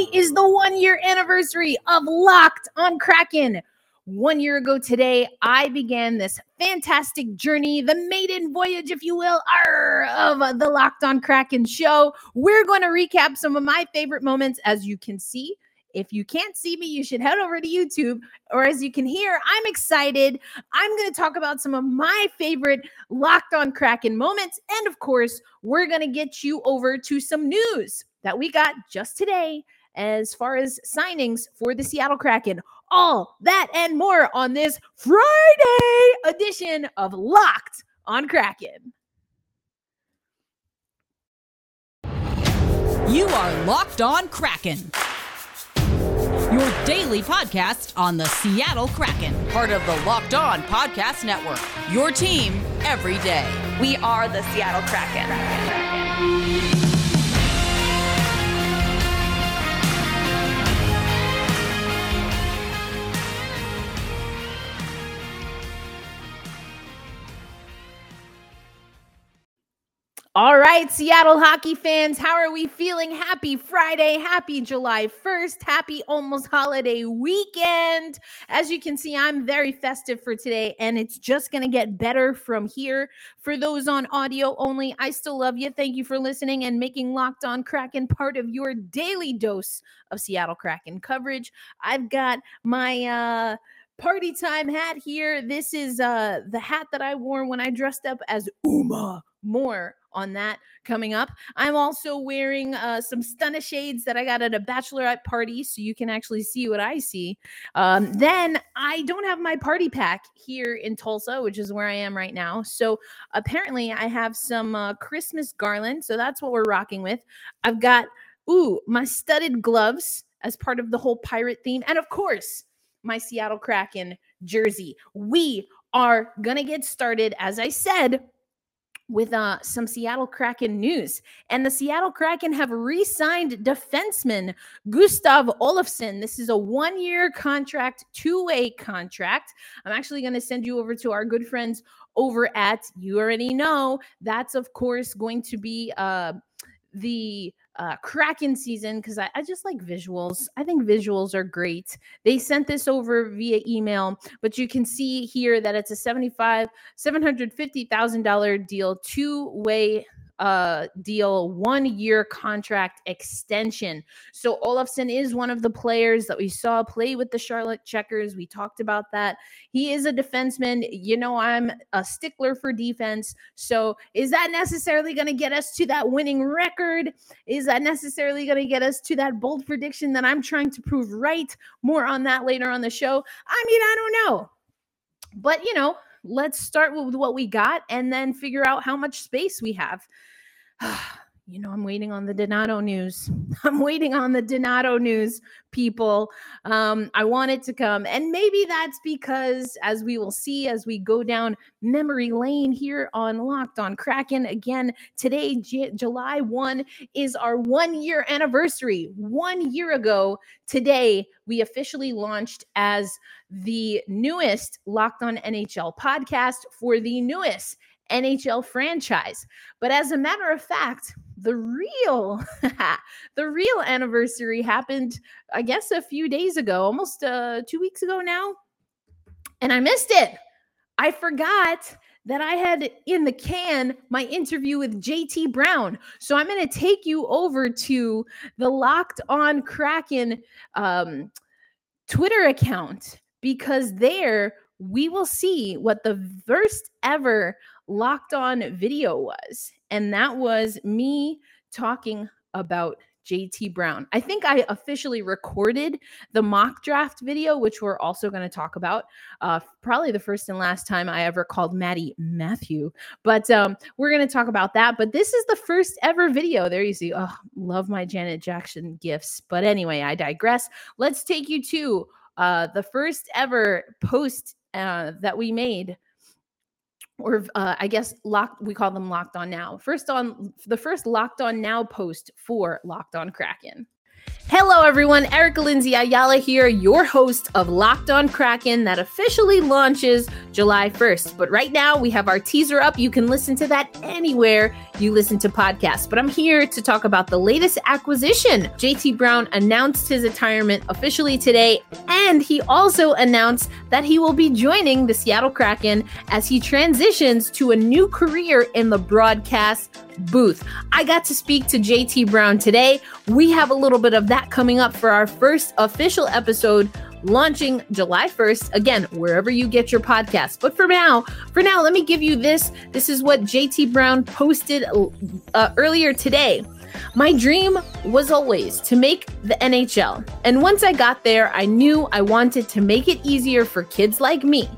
Today is the one year anniversary of Locked on Kraken. One year ago today, I began this fantastic journey, the maiden voyage, if you will, arr, of the Locked on Kraken show. We're going to recap some of my favorite moments. As you can see, if you can't see me, you should head over to YouTube. Or as you can hear, I'm excited. I'm going to talk about some of my favorite Locked on Kraken moments. And of course, we're going to get you over to some news that we got just today as far as signings for the Seattle Kraken. All that and more on this Friday edition of Locked on Kraken. You are Locked on Kraken your daily podcast on the Seattle Kraken, part of the Locked On Podcast Network. Your team every day. We are the Seattle Kraken. Kraken. Right, Seattle hockey fans, how are we feeling? Happy Friday, happy July 1st, happy almost holiday weekend. As you can see, I'm very festive for today, and it's just going to get better from here. For those on audio only, I still love you. Thank you for listening and making Locked On Kraken part of your daily dose of Seattle Kraken coverage. I've got my, uh, party time hat here. This is uh the hat that I wore when I dressed up as Uma more on that coming up. I'm also wearing uh, some stunner shades that I got at a bachelorette party, so you can actually see what I see. Um, then I don't have my party pack here in Tulsa, which is where I am right now. So apparently, I have some uh, Christmas garland, so that's what we're rocking with. I've got ooh my studded gloves as part of the whole pirate theme, and of course my Seattle Kraken jersey. We are gonna get started, as I said with uh, some Seattle Kraken news. And the Seattle Kraken have re signed defenseman Gustav Olofsson. This is a one year contract, two way contract. I'm actually going to send you over to our good friends over at, you already know, that's of course going to be uh, the uh, Kraken season because I, I, just like visuals. I think visuals are great. They sent this over via email, but you can see here that it's a 75, $750,000 deal, two way uh, deal, one year contract extension. So Olofsson is one of the players that we saw play with the Charlotte Checkers. We talked about that. He is a defenseman. You know, I'm a stickler for defense. So is that necessarily going to get us to that winning record? Is that necessarily going to get us to that bold prediction that I'm trying to prove right? More on that later on the show. I mean, I don't know. But, you know, let's start with what we got and then figure out how much space we have. you know, I'm waiting on the Donato news. I'm waiting on the Donato news, people. Um, I want it to come. And maybe that's because, as we will see as we go down memory lane here on Locked on Kraken, again, today, J- July 1, is our one year anniversary. One year ago, today, we officially launched as the newest Locked on NHL podcast for the newest NHL franchise. But as a matter of fact, the real the real anniversary happened I guess a few days ago, almost uh 2 weeks ago now. And I missed it. I forgot that I had in the can my interview with JT Brown. So I'm going to take you over to the Locked On Kraken um, Twitter account because there we will see what the first ever locked on video was. And that was me talking about JT Brown. I think I officially recorded the mock draft video, which we're also going to talk about. Uh, probably the first and last time I ever called Maddie Matthew, but um, we're going to talk about that. But this is the first ever video. There you see. Oh, love my Janet Jackson gifts. But anyway, I digress. Let's take you to uh, the first ever post uh, that we made or uh, I guess locked. We call them locked on now. First on the first locked on now post for locked on Kraken. Hello, everyone. Erica Lindsay Ayala here, your host of Locked on Kraken, that officially launches July 1st. But right now, we have our teaser up. You can listen to that anywhere you listen to podcasts. But I'm here to talk about the latest acquisition. JT Brown announced his retirement officially today, and he also announced that he will be joining the Seattle Kraken as he transitions to a new career in the broadcast booth. I got to speak to JT Brown today. We have a little bit of that coming up for our first official episode launching July 1st. Again, wherever you get your podcasts. But for now, for now, let me give you this. This is what JT Brown posted uh, earlier today. My dream was always to make the NHL. And once I got there, I knew I wanted to make it easier for kids like me.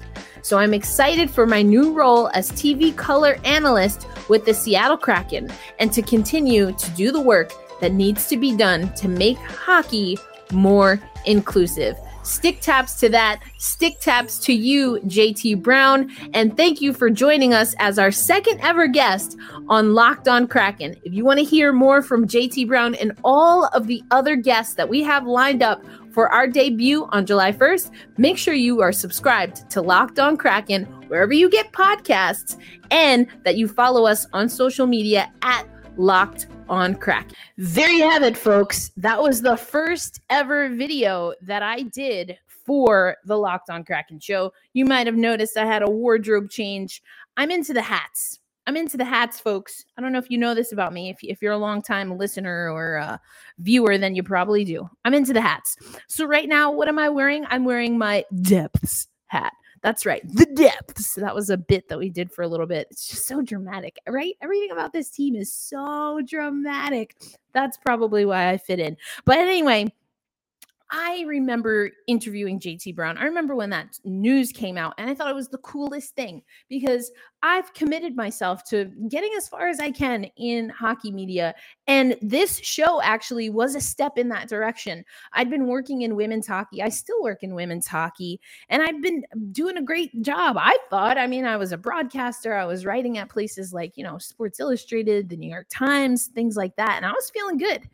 So I'm excited for my new role as TV color analyst with the Seattle Kraken and to continue to do the work that needs to be done to make hockey more inclusive. Stick taps to that. Stick taps to you, JT Brown. And thank you for joining us as our second ever guest on Locked on Kraken. If you want to hear more from JT Brown and all of the other guests that we have lined up for our debut on July 1st, make sure you are subscribed to Locked on Kraken wherever you get podcasts and that you follow us on social media at Locked on Crack. There you have it, folks. That was the first ever video that I did for the Locked on Kraken show. You might have noticed I had a wardrobe change. I'm into the hats. I'm into the hats, folks. I don't know if you know this about me. If, if you're a long time listener or a viewer, then you probably do. I'm into the hats. So, right now, what am I wearing? I'm wearing my depths hat. That's right. The depths. That was a bit that we did for a little bit. It's just so dramatic, right? Everything about this team is so dramatic. That's probably why I fit in. But anyway, I remember interviewing JT Brown. I remember when that news came out, and I thought it was the coolest thing because I've committed myself to getting as far as I can in hockey media. And this show actually was a step in that direction. I'd been working in women's hockey. I still work in women's hockey, and I've been doing a great job. I thought, I mean, I was a broadcaster, I was writing at places like, you know, Sports Illustrated, the New York Times, things like that. And I was feeling good.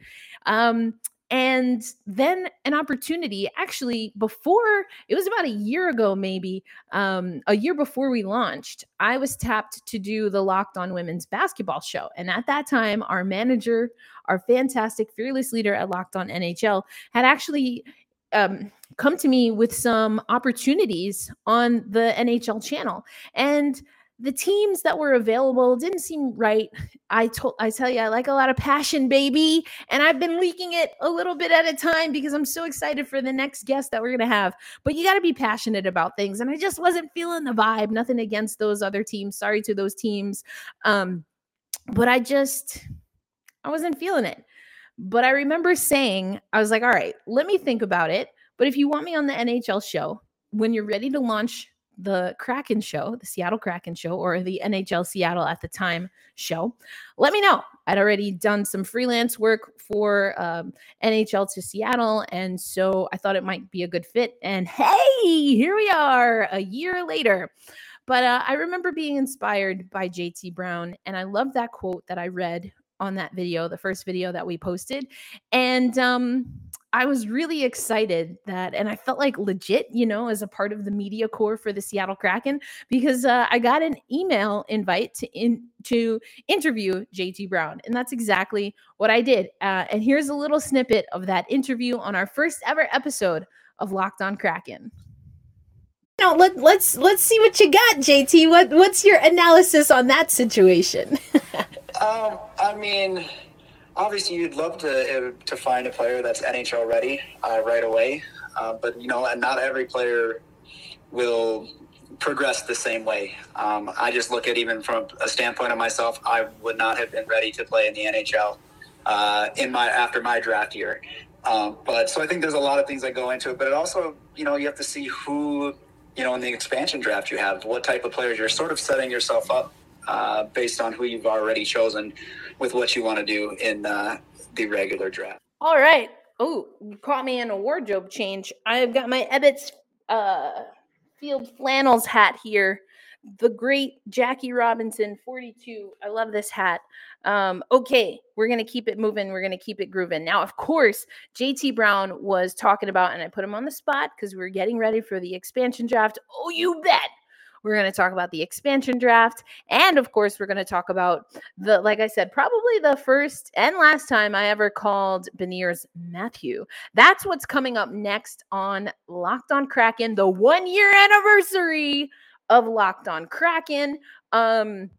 Um, and then an opportunity actually before it was about a year ago maybe um, a year before we launched i was tapped to do the locked on women's basketball show and at that time our manager our fantastic fearless leader at locked on nhl had actually um, come to me with some opportunities on the nhl channel and the teams that were available didn't seem right. I told I tell you I like a lot of passion baby and I've been leaking it a little bit at a time because I'm so excited for the next guest that we're going to have. But you got to be passionate about things and I just wasn't feeling the vibe. Nothing against those other teams. Sorry to those teams. Um but I just I wasn't feeling it. But I remember saying I was like, "All right, let me think about it. But if you want me on the NHL show when you're ready to launch the Kraken show, the Seattle Kraken show, or the NHL Seattle at the time show, let me know. I'd already done some freelance work for um, NHL to Seattle. And so I thought it might be a good fit. And hey, here we are a year later. But uh, I remember being inspired by JT Brown. And I love that quote that I read on that video, the first video that we posted. And um, I was really excited that, and I felt like legit, you know, as a part of the media corps for the Seattle Kraken, because uh, I got an email invite to in to interview JT Brown, and that's exactly what I did. Uh, and here's a little snippet of that interview on our first ever episode of Locked On Kraken. Now let, let's let's see what you got, JT. What what's your analysis on that situation? um, I mean, obviously you'd love to uh, to find a player that's NHL ready uh, right away, uh, but you know, not every player will progress the same way. Um, I just look at even from a standpoint of myself, I would not have been ready to play in the NHL uh, in my after my draft year. Um, but so I think there's a lot of things that go into it, but it also, you know, you have to see who, you know, in the expansion draft you have, what type of players you're sort of setting yourself up uh, based on who you've already chosen with what you want to do in uh, the regular draft. All right. Oh, you caught me in a wardrobe change. I've got my Ebbets uh, Field flannels hat here. The great Jackie Robinson 42. I love this hat. Um, okay, we're going to keep it moving. We're going to keep it grooving. Now, of course, JT Brown was talking about, and I put him on the spot because we were getting ready for the expansion draft. Oh, you bet We're going to talk about the expansion draft. And of course, we're going to talk about the, like I said, probably the first and last time I ever called Beniers Matthew. That's what's coming up next on Locked on Kraken, the one year anniversary of Locked on Kraken. Um,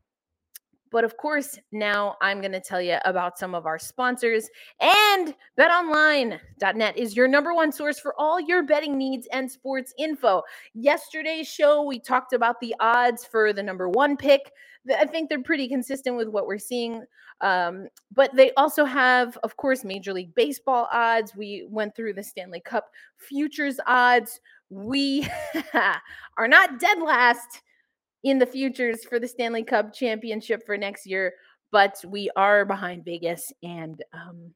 but of course, now I'm going to tell you about some of our sponsors. And betonline.net is your number one source for all your betting needs and sports info. Yesterday's show, we talked about the odds for the number one pick. I think they're pretty consistent with what we're seeing. Um, but they also have, of course, Major League Baseball odds. We went through the Stanley Cup futures odds. We are not dead last in the futures for the Stanley Cup championship for next year, but we are behind Vegas and um,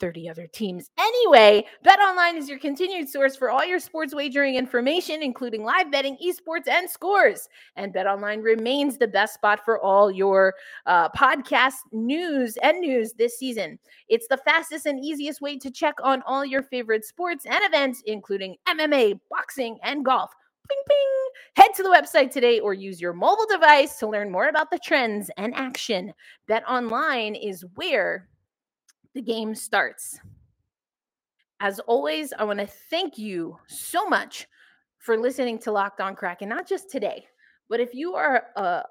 30 other teams. Anyway, Bet Online is your continued source for all your sports wagering information, including live betting, esports, and scores. And Bet Online remains the best spot for all your uh, podcast news and news this season. It's the fastest and easiest way to check on all your favorite sports and events, including MMA, boxing, and golf. Ping, ping. Head to the website today or use your mobile device to learn more about the trends and action. Bet online is where the game starts. As always, I want to thank you so much for listening to Locked On Kraken, not just today, but if you are a,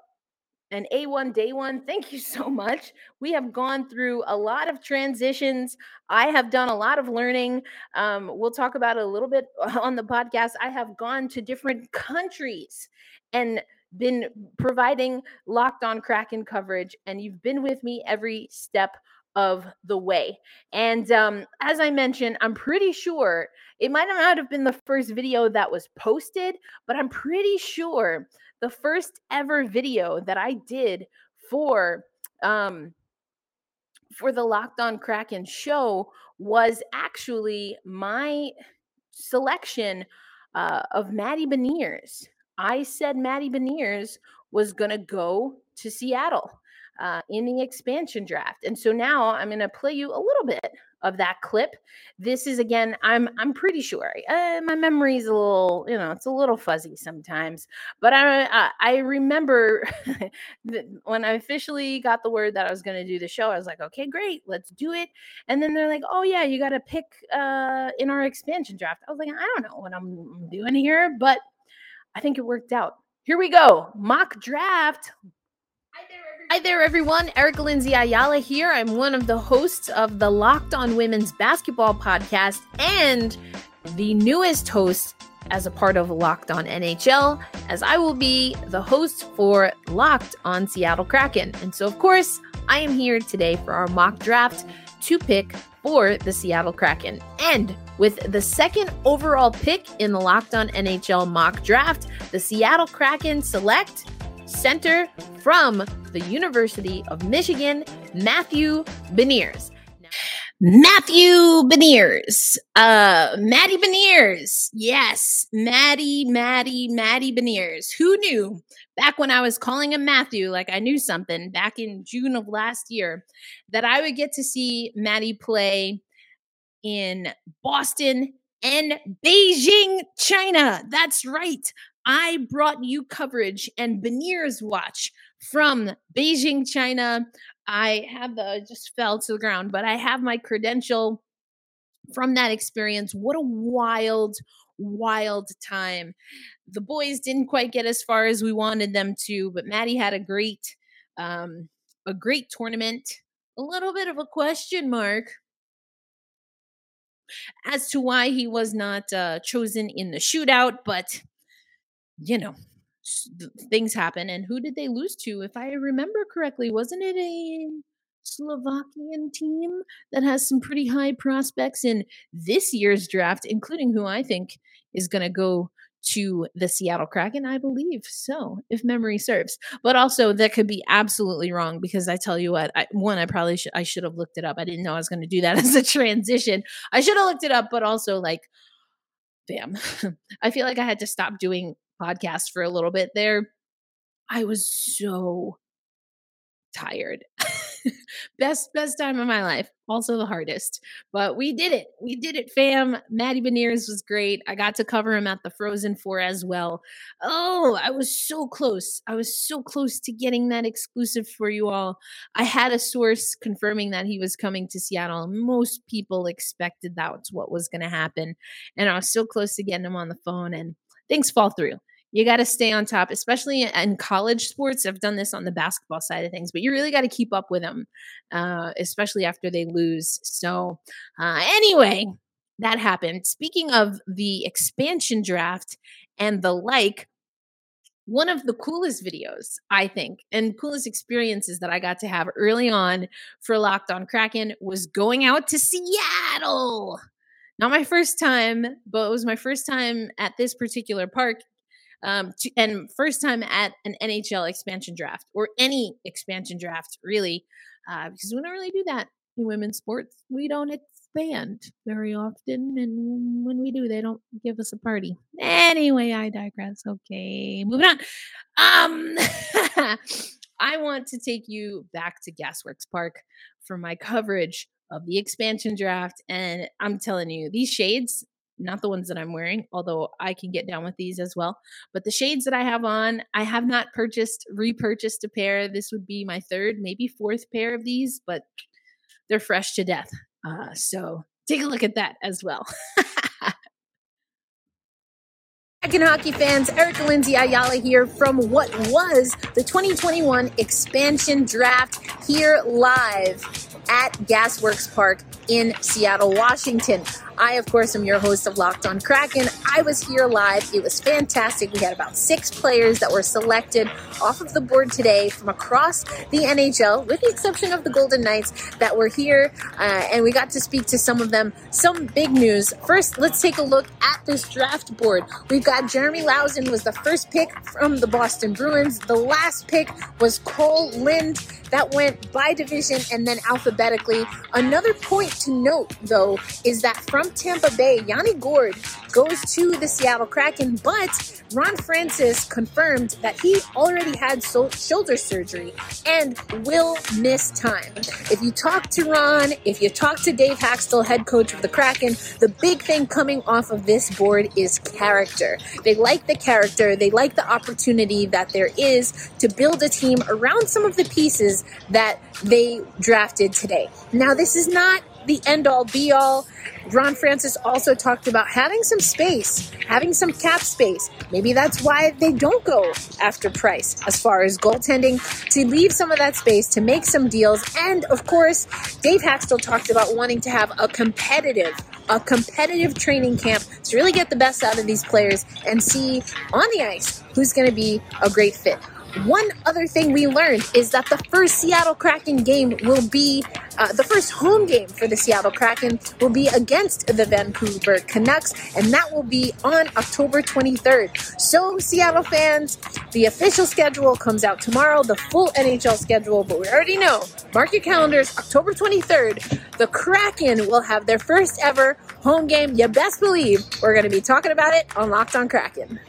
and A1 Day One, thank you so much. We have gone through a lot of transitions. I have done a lot of learning. Um, we'll talk about it a little bit on the podcast. I have gone to different countries and been providing locked on Kraken coverage, and you've been with me every step of the way. And um, as I mentioned, I'm pretty sure it might not have been the first video that was posted, but I'm pretty sure the first ever video that I did for um for the Locked On Kraken show was actually my selection uh, of Maddie Beniers. I said Maddie Beniers was going to go to Seattle uh, in the expansion draft. And so now I'm going to play you a little bit of that clip. This is again, I'm I'm pretty sure uh, my memory is a little, you know, it's a little fuzzy sometimes, but I I, I remember when I officially got the word that I was going to do the show. I was like, okay, great, let's do it. And then they're like, oh yeah, you got to pick uh, in our expansion draft. I was like, I don't know what I'm doing here, but I think it worked out. Here we go, mock draft. Hi there, everyone. Erica Lindsay Ayala here. I'm one of the hosts of the Locked On Women's Basketball podcast and the newest host as a part of Locked On NHL, as I will be the host for Locked On Seattle Kraken. And so, of course, I am here today for our mock draft to pick for the Seattle Kraken. And with the second overall pick in the Locked On NHL mock draft, the Seattle Kraken select center from the University of Michigan, Matthew Beniers. Matthew Beniers. Uh Maddie Beniers. Yes, Maddie, Maddie, Maddie Beniers. Who knew back when I was calling him Matthew, like I knew something back in June of last year, that I would get to see Maddie play in Boston and Beijing, China. That's right. I brought you coverage and Beniers watch from Beijing, China. I have the just fell to the ground, but I have my credential from that experience. What a wild, wild time. The boys didn't quite get as far as we wanted them to, but Maddie had a great, um, a great tournament. A little bit of a question mark as to why he was not uh, chosen in the shootout, but you know, things happen. And who did they lose to? If I remember correctly, wasn't it a Slovakian team that has some pretty high prospects in this year's draft, including who I think is going to go to the Seattle Kraken, I believe so, if memory serves. But also, that could be absolutely wrong because I tell you what, I, one, I probably should I should have looked it up. I didn't know I was going to do that as a transition. I should have looked it up, but also like, bam, I feel like I had to stop doing podcast for a little bit there. I was so tired. best best time of my life also the hardest but we did it we did it fam maddie beniers was great i got to cover him at the frozen four as well oh i was so close i was so close to getting that exclusive for you all i had a source confirming that he was coming to seattle most people expected that's what was going to happen and i was so close to getting him on the phone and things fall through you got to stay on top, especially in college sports. I've done this on the basketball side of things, but you really got to keep up with them, uh, especially after they lose. So, uh, anyway, that happened. Speaking of the expansion draft and the like, one of the coolest videos, I think, and coolest experiences that I got to have early on for Locked on Kraken was going out to Seattle. Not my first time, but it was my first time at this particular park um, to, and first time at an NHL expansion draft or any expansion draft, really, uh, because we don't really do that in women's sports. We don't expand very often, and when we do, they don't give us a party. Anyway, I digress. Okay, moving on. Um, I want to take you back to Gasworks Park for my coverage of the expansion draft, and I'm telling you, these shades not the ones that I'm wearing, although I can get down with these as well. But the shades that I have on, I have not purchased, repurchased a pair. This would be my third, maybe fourth pair of these, but they're fresh to death. Uh, so take a look at that as well. Hockey fans, Erica Lindsay Ayala here from what was the 2021 expansion draft here live at Gasworks Park in Seattle, Washington. I, of course, am your host of Locked on Kraken. I was here live. It was fantastic. We had about six players that were selected off of the board today from across the NHL, with the exception of the Golden Knights that were here, uh, and we got to speak to some of them. Some big news. First, let's take a look at this draft board. We've got Jeremy Lauzon was the first pick from the Boston Bruins. The last pick was Kole Lind. That went by division and then alphabetically. Another point to note, though, is that from Tampa Bay, Yanni Gourde goes to the Seattle Kraken, but Ron Francis confirmed that he already had so- shoulder surgery and will miss time. If you talk to Ron, if you talk to Dave Hakstol, head coach of the Kraken, the big thing coming off of this board is character. They like the character, they like the opportunity that there is to build a team around some of the pieces that they drafted today. Now, this is not the end all be all. Ron Francis also talked about having some space, having some cap space. Maybe that's why they don't go after Price as far as goaltending, to leave some of that space to make some deals. And of course, Dave Hakstol talked about wanting to have a competitive, a competitive training camp to really get the best out of these players and see on the ice who's going to be a great fit. One other thing we learned is that the first Seattle Kraken game will be uh, the first home game for the Seattle Kraken will be against the Vancouver Canucks, and that will be on October 23rd. So, Seattle fans, the official schedule comes out tomorrow, the full NHL schedule, but we already know, mark your calendars, October 23rd, the Kraken will have their first ever home game. You best believe we're going to be talking about it on Locked on Kraken.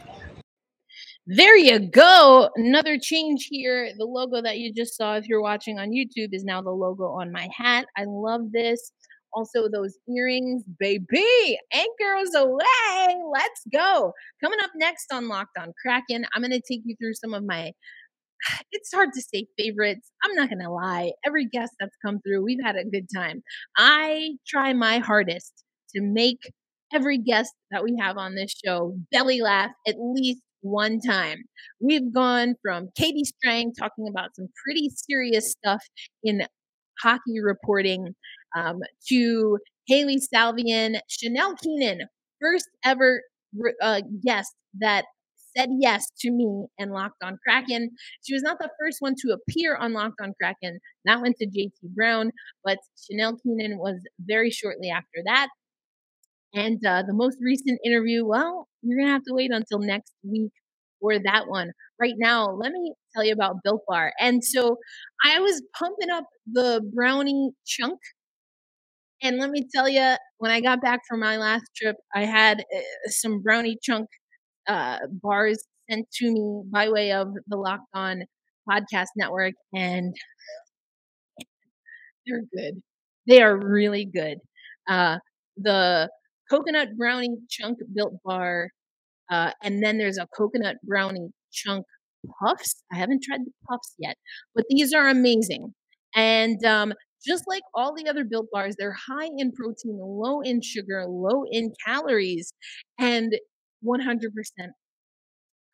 There you go. Another change here. The logo that you just saw, if you're watching on YouTube, is now the logo on my hat. I love this. Also, those earrings, baby, anchors away. Let's go. Coming up next on Locked on Kraken, I'm going to take you through some of my it's hard to say favorites. I'm not going to lie. Every guest that's come through, we've had a good time. I try my hardest to make every guest that we have on this show belly laugh at least one time. We've gone from Katie Strang talking about some pretty serious stuff in hockey reporting um, to Hailey Salvian, Chanel Keenan, first ever uh, guest that said yes to me and Locked on Kraken. She was not the first one to appear on Locked on Kraken. That went to JT Brown, but Chanel Keenan was very shortly after that. And uh, the most recent interview, well, you're going to have to wait until next week for that one. Right now, let me tell you about Built Bar. And so I was pumping up the brownie chunk. And let me tell you, when I got back from my last trip, I had uh, some brownie chunk uh, bars sent to me by way of the Locked On Podcast Network. And They're good. They are really good. Uh, the coconut brownie chunk built bar, uh, and then there's a coconut brownie chunk puffs. I haven't tried the puffs yet, but these are amazing. And um, just like all the other built bars, they're high in protein, low in sugar, low in calories, and 100%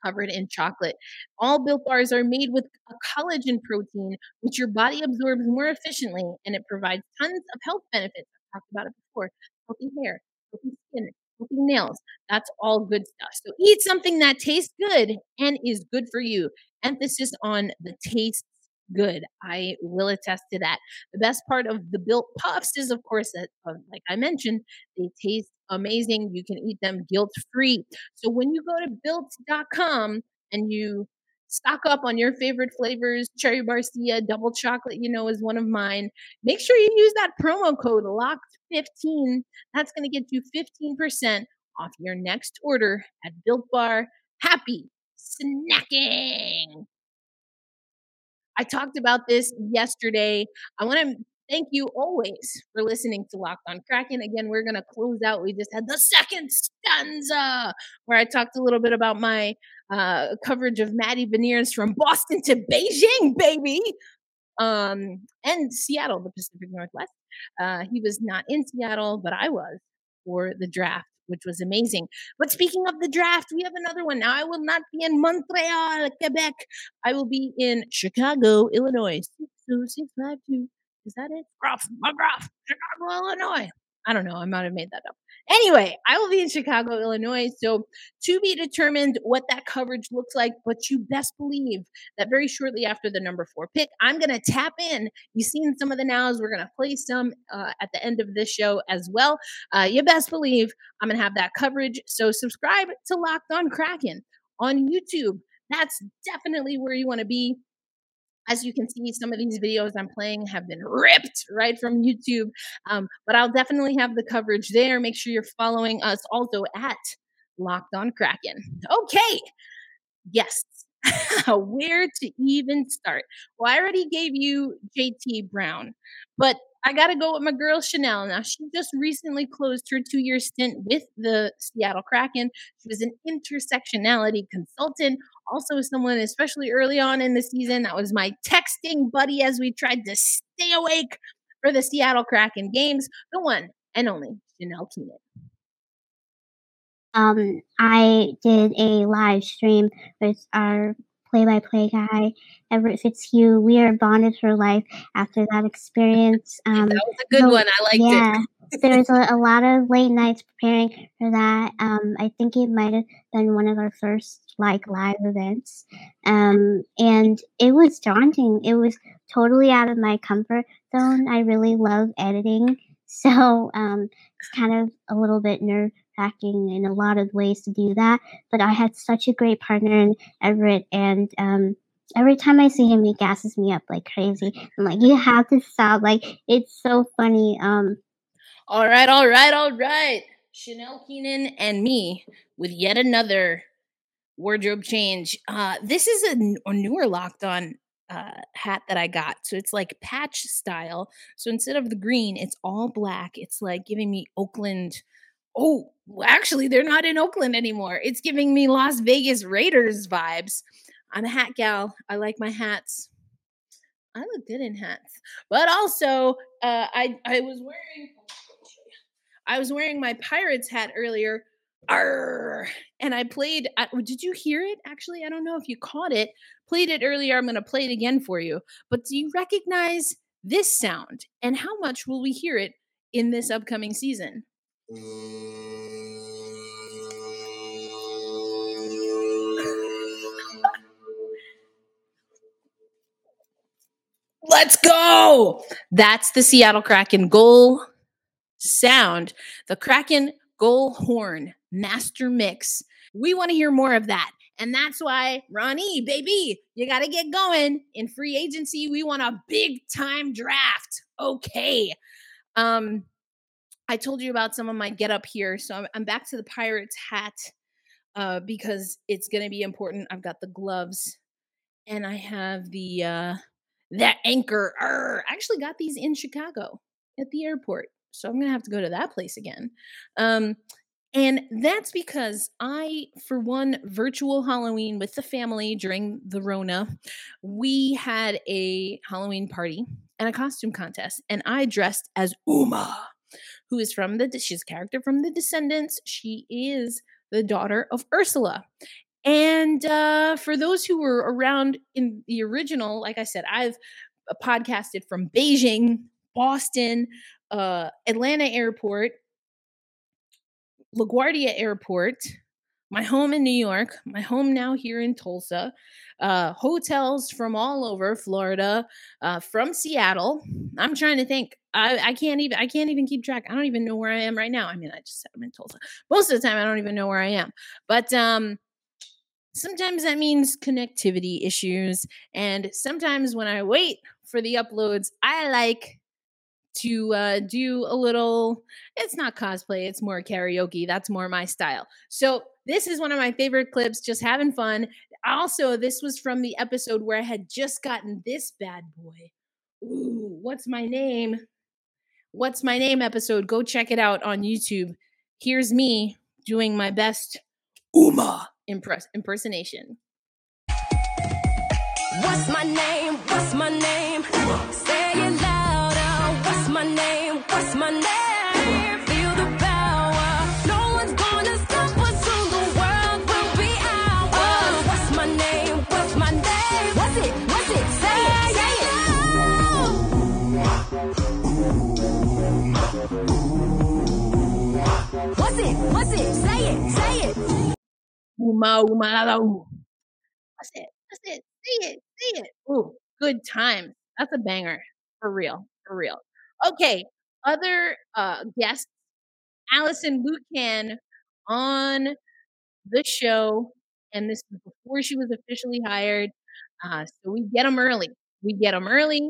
covered in chocolate. All built bars are made with a collagen protein, which your body absorbs more efficiently, and it provides tons of health benefits. I've talked about it before healthy hair, skin, healthy nails. That's all good stuff. So eat something that tastes good and is good for you. Emphasis on the taste good. I will attest to that. The best part of the built puffs is, of course, that, uh, like I mentioned, they taste amazing. You can eat them guilt free. So when you go to built.com and you stock up on your favorite flavors, cherry barcia, double chocolate, you know, is one of mine. Make sure you use that promo code LOCKED15. That's going to get you 15% off your next order at Built Bar. Happy snacking. I talked about this yesterday. I want to thank you always for listening to Locked on Kraken. Again, we're going to close out. We just had the second stanza where I talked a little bit about my uh, coverage of Maddie Beniers from Boston to Beijing, baby. Um, and Seattle, the Pacific Northwest. Uh, he was not in Seattle, but I was for the draft which was amazing. But speaking of the draft, we have another one. Now, I will not be in Montreal, Quebec. I will be in Chicago, Illinois. 60652. Is that it? Gruff, McGruff, Chicago, Illinois. I don't know. I might have made that up. Anyway, I will be in Chicago, Illinois. So to be determined what that coverage looks like, but you best believe that very shortly after the number four pick, I'm going to tap in. You've seen some of the nows. We're going to play some uh, at the end of this show as well. Uh, you best believe I'm going to have that coverage. So subscribe to Locked on Kraken on YouTube. That's definitely where you want to be. As you can see, some of these videos I'm playing have been ripped right from YouTube, um, but I'll definitely have the coverage there. Make sure you're following us also at Locked on Kraken. Okay, yes, where to even start? Well, I already gave you JT Brown, but I got to go with my girl Chanel. Now, she just recently closed her two year stint with the Seattle Kraken. She was an intersectionality consultant, also someone, especially early on in the season, that was my texting buddy as we tried to stay awake for the Seattle Kraken games. The one and only Chanel Keenan. Um, I did a live stream with our play-by-play guy, Everett Fitzhugh. We are bonded for life after that experience. Um, that was a good so, one. I liked yeah, it. there was a, a, lot of late nights preparing for that. Um, I think it might have been one of our first like live events, um, and it was daunting. It was totally out of my comfort zone. I really love editing, so um, it's kind of a little bit nerve acting in a lot of ways to do that. But I had such a great partner in Everett, and um, every time I see him, he gasses me up like crazy. I'm like, you have to stop! Like it's so funny. Um, all right, all right, all right. Chanel Keenan and me with yet another wardrobe change. Uh, this is a, a newer locked on uh, hat that I got. So it's like patch style. So instead of the green, it's all black. It's like giving me Oakland oh, actually, they're not in Oakland anymore. It's giving me Las Vegas Raiders vibes. I'm a hat gal. I like my hats. I look good in hats. But also, uh, I I was wearing I was wearing my Pirates hat earlier. Arr, and I played. Uh, did you hear it? Actually, I don't know if you caught it. Played it earlier. I'm going to play it again for you. But do you recognize this sound? And how much will we hear it in this upcoming season? Let's go. That's the Seattle Kraken goal sound. The Kraken goal horn master mix. We want to hear more of that. And that's why, Ronnie, baby, you got to get going. In free agency, we want a big time draft. Okay. Um, I told you about some of my get up here. So I'm, I'm back to the Pirates hat uh, because it's going to be important. I've got the gloves and I have the uh, that anchor. Arr. I actually got these in Chicago at the airport. So I'm going to have to go to that place again. Um, and that's because I, for one virtual Halloween with the family during the Rona, we had a Halloween party and a costume contest. And I dressed as Uma, who is from the, she's a character from The Descendants. She is the daughter of Ursula. And uh, for those who were around in the original, like I said, I've uh, podcasted from Beijing, Boston, uh, Atlanta Airport, LaGuardia Airport, my home in New York, my home now here in Tulsa, uh, hotels from all over Florida, uh, from Seattle. I'm trying to think. I, I can't even I can't even keep track. I don't even know where I am right now. I mean, I just said I'm in Tulsa. Most of the time, I don't even know where I am. But um, sometimes that means connectivity issues, and sometimes when I wait for the uploads, I like to uh, do a little it's not cosplay it's more karaoke that's more my style so this is one of my favorite clips just having fun also this was from the episode where i had just gotten this bad boy ooh what's my name what's my name episode go check it out on youtube here's me doing my best uma impress impersonation What's my name? What's my name? Uma. Say it louder. What's my name? What's my name? Feel the power. No one's gonna stop us soon. The world will be ours. What's my name? What's my name? What's it? What's it? Say it. Say it. What's it? What's it? Say it. Say it. uma uma la, la, ooh. that's it that's it say it say it ooh good time that's a banger for real for real okay other uh guests alison lukan on the show and this was before she was officially hired uh so we get them early. We get them early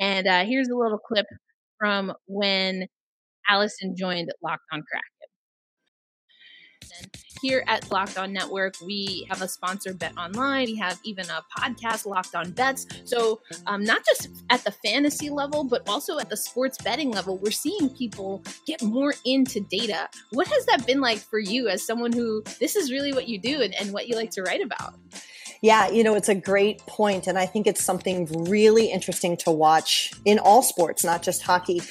and uh here's a little clip from when allison joined locked on crack here at Locked On Network, we have a sponsor, Bet Online. We have even a podcast, Locked On Bets. So, um, not just at the fantasy level, but also at the sports betting level, we're seeing people get more into data. What has that been like for you as someone who this is really what you do and, and what you like to write about? Yeah, you know, it's a great point, and I think it's something really interesting to watch in all sports, not just hockey.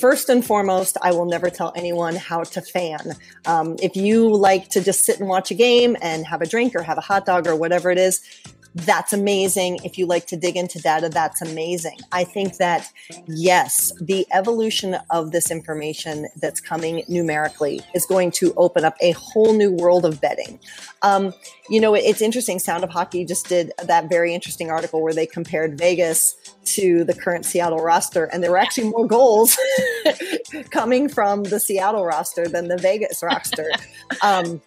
First and foremost, I will never tell anyone how to fan. Um, if you like to just sit and watch a game and have a drink or have a hot dog or whatever it is, that's amazing. If you like to dig into data, that's amazing. I think that, yes, the evolution of this information that's coming numerically is going to open up a whole new world of betting. Um, you know, it's interesting. Sound of Hockey just did that very interesting article where they compared Vegas to the current Seattle roster, and there were actually more goals coming from the Seattle roster than the Vegas roster. Um,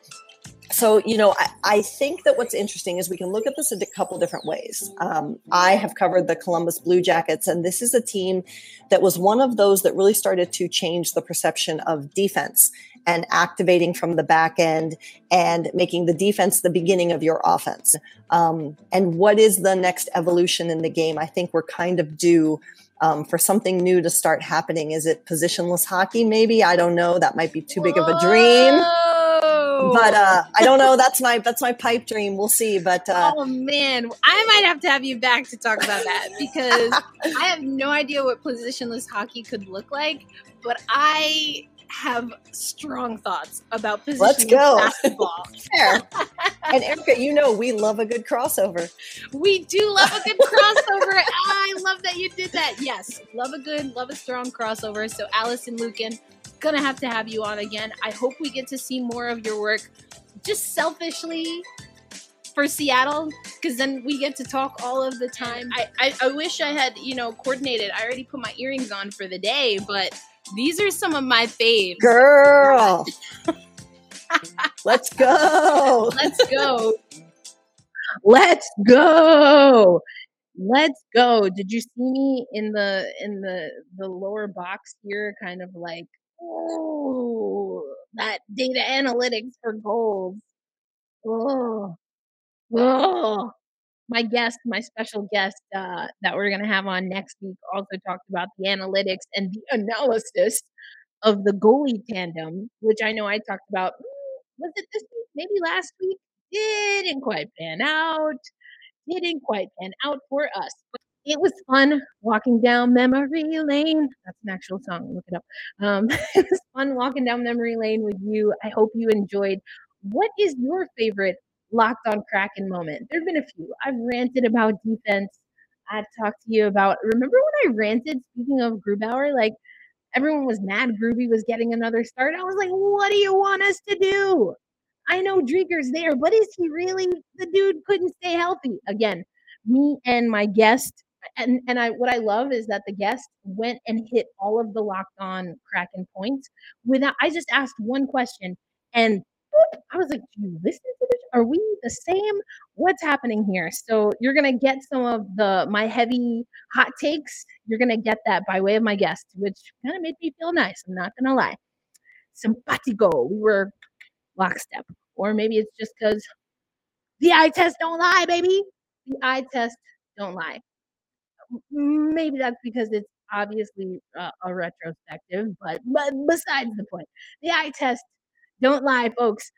so you know I, I, think that what's interesting is we can look at this a couple different ways. Um, i have covered the columbus blue jackets and this is a team that was one of those that really started to change the perception of defense and activating from the back end and making the defense the beginning of your offense. Um, and what is the next evolution in the game? I think we're kind of due um, for something new to start happening. Is it positionless hockey? Maybe. I don't know. That might be too big of a dream but uh, I don't know. That's my that's my pipe dream. We'll see. But uh, oh man, I might have to have you back to talk about that because I have no idea what positionless hockey could look like. But I have strong thoughts about positionless Let's go. basketball. Fair. and Erica, you know we love a good crossover. We do love a good crossover. I love that you did that. Yes, love a good, love a strong crossover. So Alison Lukan, gonna have to have you on again. I hope we get to see more of your work. Just selfishly for Seattle, because then we get to talk all of the time. I, I, I wish I had, you know, coordinated. I already put my earrings on for the day, but these are some of my faves. Girl. Let's go. Let's go. Let's go. Let's go. Did you see me in the in the the lower box here kind of like oh that data analytics for goals. Oh. Oh. my guest, my special guest uh, that we're going to have on next week, also talked about the analytics and the analysis of the goalie tandem, which I know I talked about. mm, Was it this week? Maybe last week? Didn't quite pan out. Didn't quite pan out for us. It was fun walking down memory lane. That's an actual song. Look it up. Um, it was fun walking down memory lane with you. I hope you enjoyed. What is your favorite locked on Kraken moment? There have been a few. I've ranted about defense. I've talked to you about. Remember when I ranted? Speaking of Grubauer, like everyone was mad Groovy was getting another start. I was like, what do you want us to do? I know Driedger's there, but is he really? The dude couldn't stay healthy. Again, me and my guest, and and I what I love is that the guest went and hit all of the locked on Kraken points without. I just asked one question, and I was like, "Do you listen to this? Are we the same? What's happening here?" So you're gonna get some of the my heavy hot takes. You're gonna get that by way of my guest, which kind of made me feel nice. I'm not gonna lie. Simpatico. We were lockstep. Or maybe it's just because the eye test don't lie, baby. The eye test don't lie. Maybe that's because it's obviously uh, a retrospective, but but besides the point, the eye test don't lie, folks.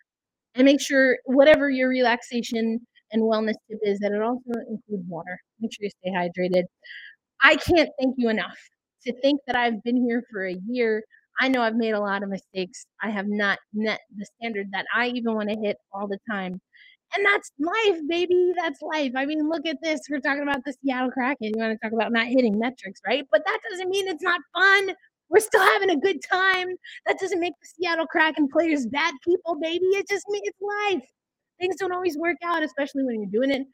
And make sure whatever your relaxation and wellness tip is, that it also includes water. Make sure you stay hydrated. I can't thank you enough to think that I've been here for a year. I know I've made a lot of mistakes. I have not met the standard that I even want to hit all the time. And that's life, baby. That's life. I mean, look at this. We're talking about the Seattle Kraken. You want to talk about not hitting metrics, right? But that doesn't mean it's not fun. We're still having a good time. That doesn't make the Seattle Kraken players bad people, baby. It just means it's life. Things don't always work out, especially when you're doing it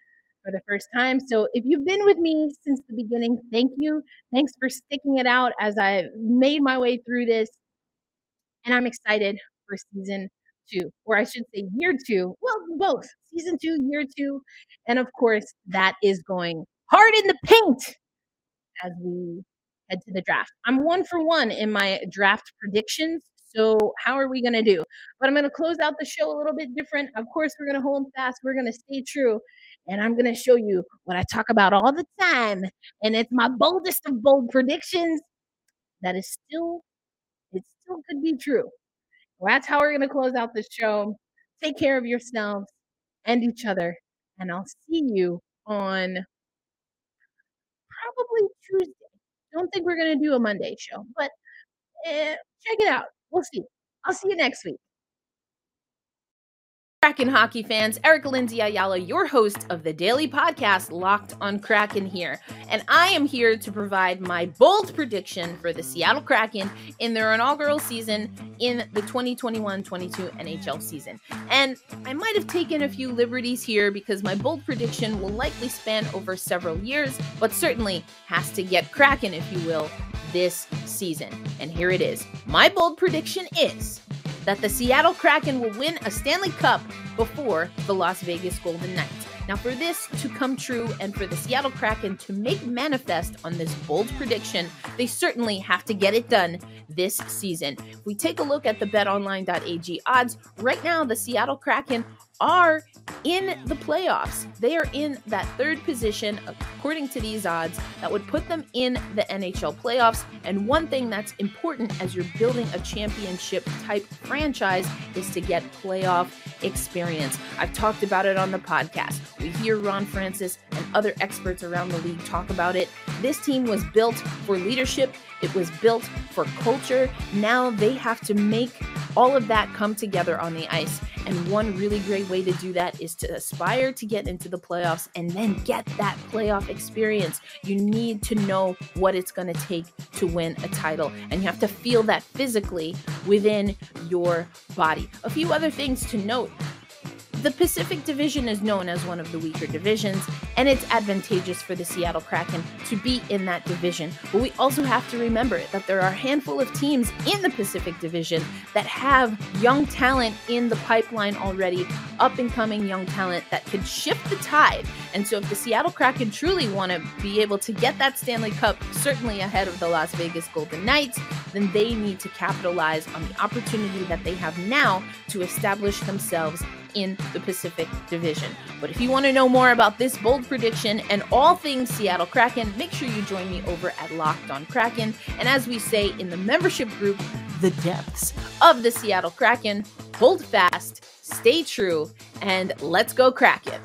for the first time. So if you've been with me since the beginning, thank you. Thanks for sticking it out as I made my way through this. And I'm excited for season two, or I should say year two. Well, both season two, year two. And of course, that is going hard in the paint as we head to the draft. I'm one for one in my draft predictions. So, how are we going to do? But I'm going to close out the show a little bit different. Of course, we're going to hold fast. We're going to stay true. And I'm going to show you what I talk about all the time. And it's my boldest of bold predictions that is still, it still could be true. That's how we're going to close out the show. Take care of yourselves and each other. And I'll see you on probably Tuesday. Don't think we're going to do a Monday show, but eh, check it out. We'll see. I'll see you next week. Kraken hockey fans, Eric Lindsay Ayala, your host of the daily podcast Locked on Kraken here. And I am here to provide my bold prediction for the Seattle Kraken in their inaugural season in the 2021 22 NHL season. And I might have taken a few liberties here because my bold prediction will likely span over several years, but certainly has to get Kraken, if you will, this season. And here it is. My bold prediction is that the Seattle Kraken will win a Stanley Cup before the Las Vegas Golden Knights. Now, for this to come true and for the Seattle Kraken to make manifest on this bold prediction, they certainly have to get it done this season. If we take a look at the betonline.ag odds, right now the Seattle Kraken are in the playoffs. They are in that third position, according to these odds, that would put them in the NHL playoffs. And one thing that's important as you're building a championship type franchise is to get playoff experience. I've talked about it on the podcast. We hear Ron Francis and other experts around the league talk about it. This team was built for leadership, it was built for culture. Now they have to make all of that come together on the ice. And one really great way to do that is to aspire to get into the playoffs and then get that playoff experience. You need to know what it's going to take to win a title, and you have to feel that physically within your body. A few other things to note. The Pacific Division is known as one of the weaker divisions, and it's advantageous for the Seattle Kraken to be in that division. But we also have to remember that there are a handful of teams in the Pacific Division that have young talent in the pipeline already, up and coming young talent that could shift the tide. And so, if the Seattle Kraken truly want to be able to get that Stanley Cup, certainly ahead of the Las Vegas Golden Knights, then they need to capitalize on the opportunity that they have now to establish themselves in the Pacific Division. But if you want to know more about this bold prediction and all things Seattle Kraken, make sure you join me over at Locked on Kraken. And as we say in the membership group, the depths of the Seattle Kraken, hold fast, stay true, and let's go Kraken.